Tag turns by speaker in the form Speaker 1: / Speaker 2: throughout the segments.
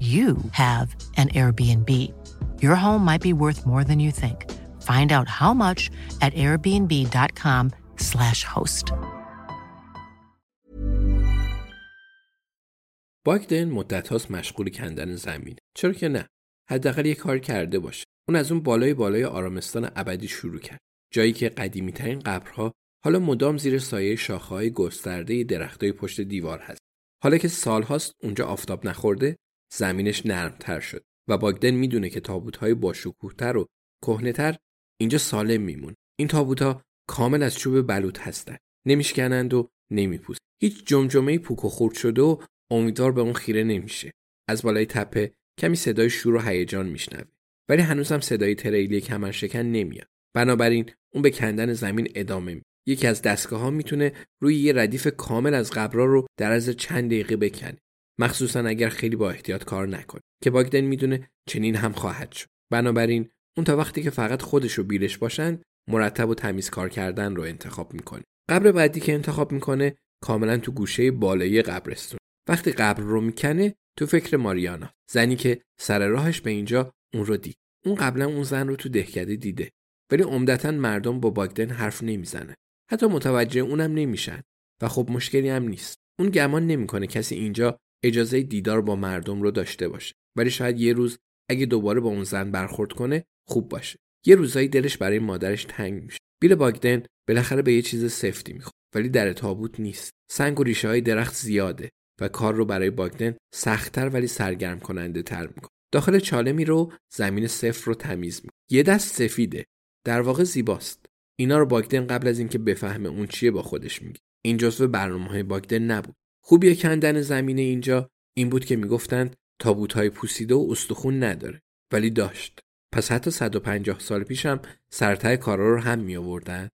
Speaker 1: you have an Airbnb. Your home might be worth more than you think. Find out how much at airbnb.com/slash host.
Speaker 2: باگدن مدت هاست مشغول کندن زمین. چرا که نه؟ حداقل یه کار کرده باشه. اون از اون بالای بالای آرامستان ابدی شروع کرد. جایی که قدیمی ترین قبرها حالا مدام زیر سایه شاخه‌های گسترده درختای پشت دیوار هست. حالا که سالهاست اونجا آفتاب نخورده زمینش نرمتر شد و باگدن می‌دونه که تابوت‌های باشکوهتر و کهنه‌تر اینجا سالم میمون. این تابوت‌ها کامل از چوب بلوط هستند. نمیشکنند و نمیپوست. هیچ جمجمه پوک و خورد شده و امیدوار به اون خیره نمیشه. از بالای تپه کمی صدای شور و هیجان میشنوه. ولی هنوزم صدای تریلی کمر شکن نمیاد. بنابراین اون به کندن زمین ادامه میده. یکی از دستگاه ها می‌تونه روی یه ردیف کامل از قبرا رو در از چند دقیقه بکنه. مخصوصا اگر خیلی با احتیاط کار نکنه که باگدن می‌دونه چنین هم خواهد شد. بنابراین اون تا وقتی که فقط خودش و بیلش باشن مرتب و تمیز کار کردن رو انتخاب می‌کنه. قبر بعدی که انتخاب می‌کنه کاملا تو گوشه بالایی قبرستون. وقتی قبر رو می‌کنه تو فکر ماریانا. زنی که سر راهش به اینجا اون رو دید. اون قبلا اون زن رو تو دهکده دیده. ولی عمدتا مردم با باگدن حرف نمی‌زنه حتی متوجه اونم نمیشن. و خب مشکلی هم نیست. اون گمان نمی‌کنه کسی اینجا اجازه دیدار با مردم رو داشته باشه. ولی شاید یه روز اگه دوباره با اون زن برخورد کنه خوب باشه. یه روزایی دلش برای مادرش تنگ میشه. بیل باگدن بالاخره به یه چیز سفتی می‌خواد ولی در تابوت نیست. سنگ و ریشه های درخت زیاده و کار رو برای باگدن سختتر ولی سرگرم کننده تر می‌کنه. داخل چالمی رو زمین صفر رو تمیز می‌کنه. یه دست سفیده. در واقع زیباست. اینا رو باگدن قبل از اینکه بفهمه اون چیه با خودش میگه. این جزو برنامه های باگدن نبود. خوبی کندن زمینه اینجا این بود که می‌گفتند های پوسیده و استخون نداره. ولی داشت. پس حتی 150 سال پیشم سرتای کارا رو هم می آوردن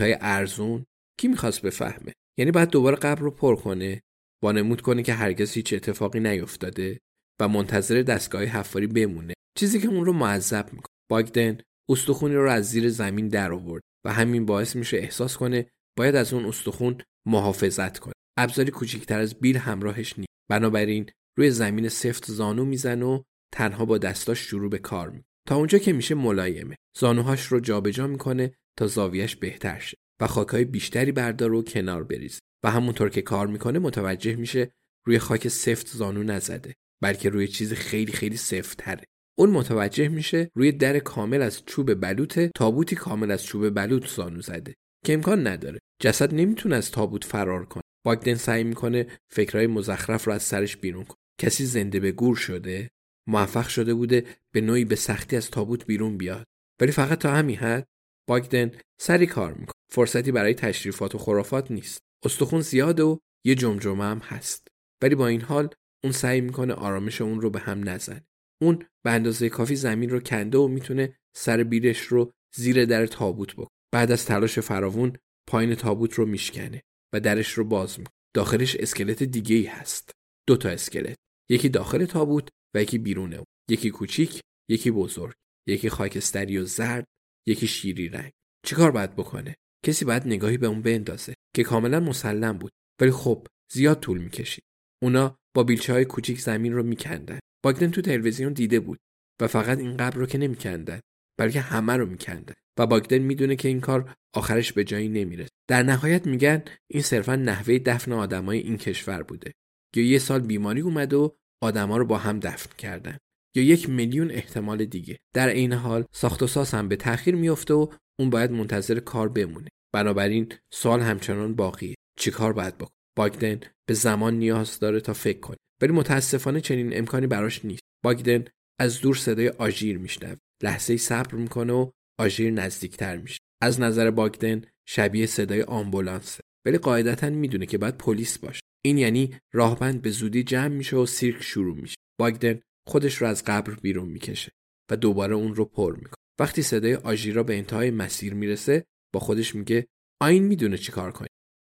Speaker 2: های ارزون. کی می‌خواست بفهمه؟ یعنی بعد دوباره قبر رو پر کنه. وانمود کنه که هرگز هیچ اتفاقی نیفتاده و منتظر دستگاه حفاری بمونه. چیزی که اون رو معذب می‌کنه. باگدن استخونی رو از زیر زمین در آورد و همین باعث میشه احساس کنه باید از اون استخون محافظت کنه. ابزاری کوچکتر از بیل همراهش نیست. بنابراین روی زمین سفت زانو می‌زنه و تنها با دستاش شروع به کار می تا اونجا که میشه ملایمه. زانوهاش رو جابجا می‌کنه تا زاویش بهتر شه و خاکهای بیشتری بردار و کنار بریزه. و همونطور که کار می‌کنه متوجه میشه روی خاک سفت زانو نزده بلکه روی چیز خیلی خیلی سفت تره اون متوجه میشه روی در کامل از چوب بلوط تابوتی کامل از چوب بلوط زانو زده که امکان نداره. جسد نمی‌تونه از تابوت فرار کنه. باگدن سعی می‌کنه فکرهای مزخرف رو از سرش بیرون کنه. کسی زنده به گور شده موفق شده بوده به نوعی به سختی از تابوت بیرون بیاد. ولی فقط تا همین حد باگدن سری کار می‌کنه. فرصتی برای تشریفات و خرافات نیست. استخون زیاده و یه جمجمه هم هست. ولی با این حال اون سعی می‌کنه آرامش اون رو به هم نزنه. اون به اندازه کافی زمین رو کنده و می‌تونه سر بیرش رو زیر در تابوت بکنه بعد از تلاش فراوون پایین تابوت رو میشکنه. و درش رو باز می‌کنه. داخلش اسکلت دیگه ای هست. دو تا اسکلت. یکی داخل تابوت و یکی بیرونه یکی کوچیک یکی بزرگ. یکی خاکستری و زرد یکی شیری رنگ. چیکار باید بکنه؟ کسی باید نگاهی به اون بندازه که کاملا مسلم بود. ولی خب زیاد طول می‌کشید. اونا با بیلچه های کوچیک زمین رو میکندن. باگدن تو تلویزیون دیده بود و فقط این قبر رو که نمیکندن. بلکه همه رو میکندن و باگدن می‌دونه که این کار آخرش به جایی نمیره در نهایت میگن این صرفا نحوه دفن آدمای این کشور بوده. یا یه سال بیماری اومد و آدما رو با هم دفن کردن. یا یک میلیون احتمال دیگه. در این حال ساخت و ساز هم به تاخیر میفته و اون باید منتظر کار بمونه. بنابراین سوال همچنان باقیه. چیکار باید بکن؟ باگدن به زمان نیاز داره تا فکر کنه. ولی متاسفانه چنین امکانی براش نیست. باگدن از دور صدای آژیر میشنوه. لحظه صبر می‌کنه و آژیر نزدیکتر میشه. از نظر باگدن شبیه صدای آمبولانسه. ولی قاعدتا می‌دونه که باید پلیس باشه. این یعنی راهبند به زودی جمع میشه و سیرک شروع میشه. باگدن خودش رو از قبر بیرون می‌کشه و دوباره اون رو پر می‌کنه. وقتی صدای آژیرا به انتهای مسیر می‌رسه با خودش میگه آین می‌دونه چی کار کنه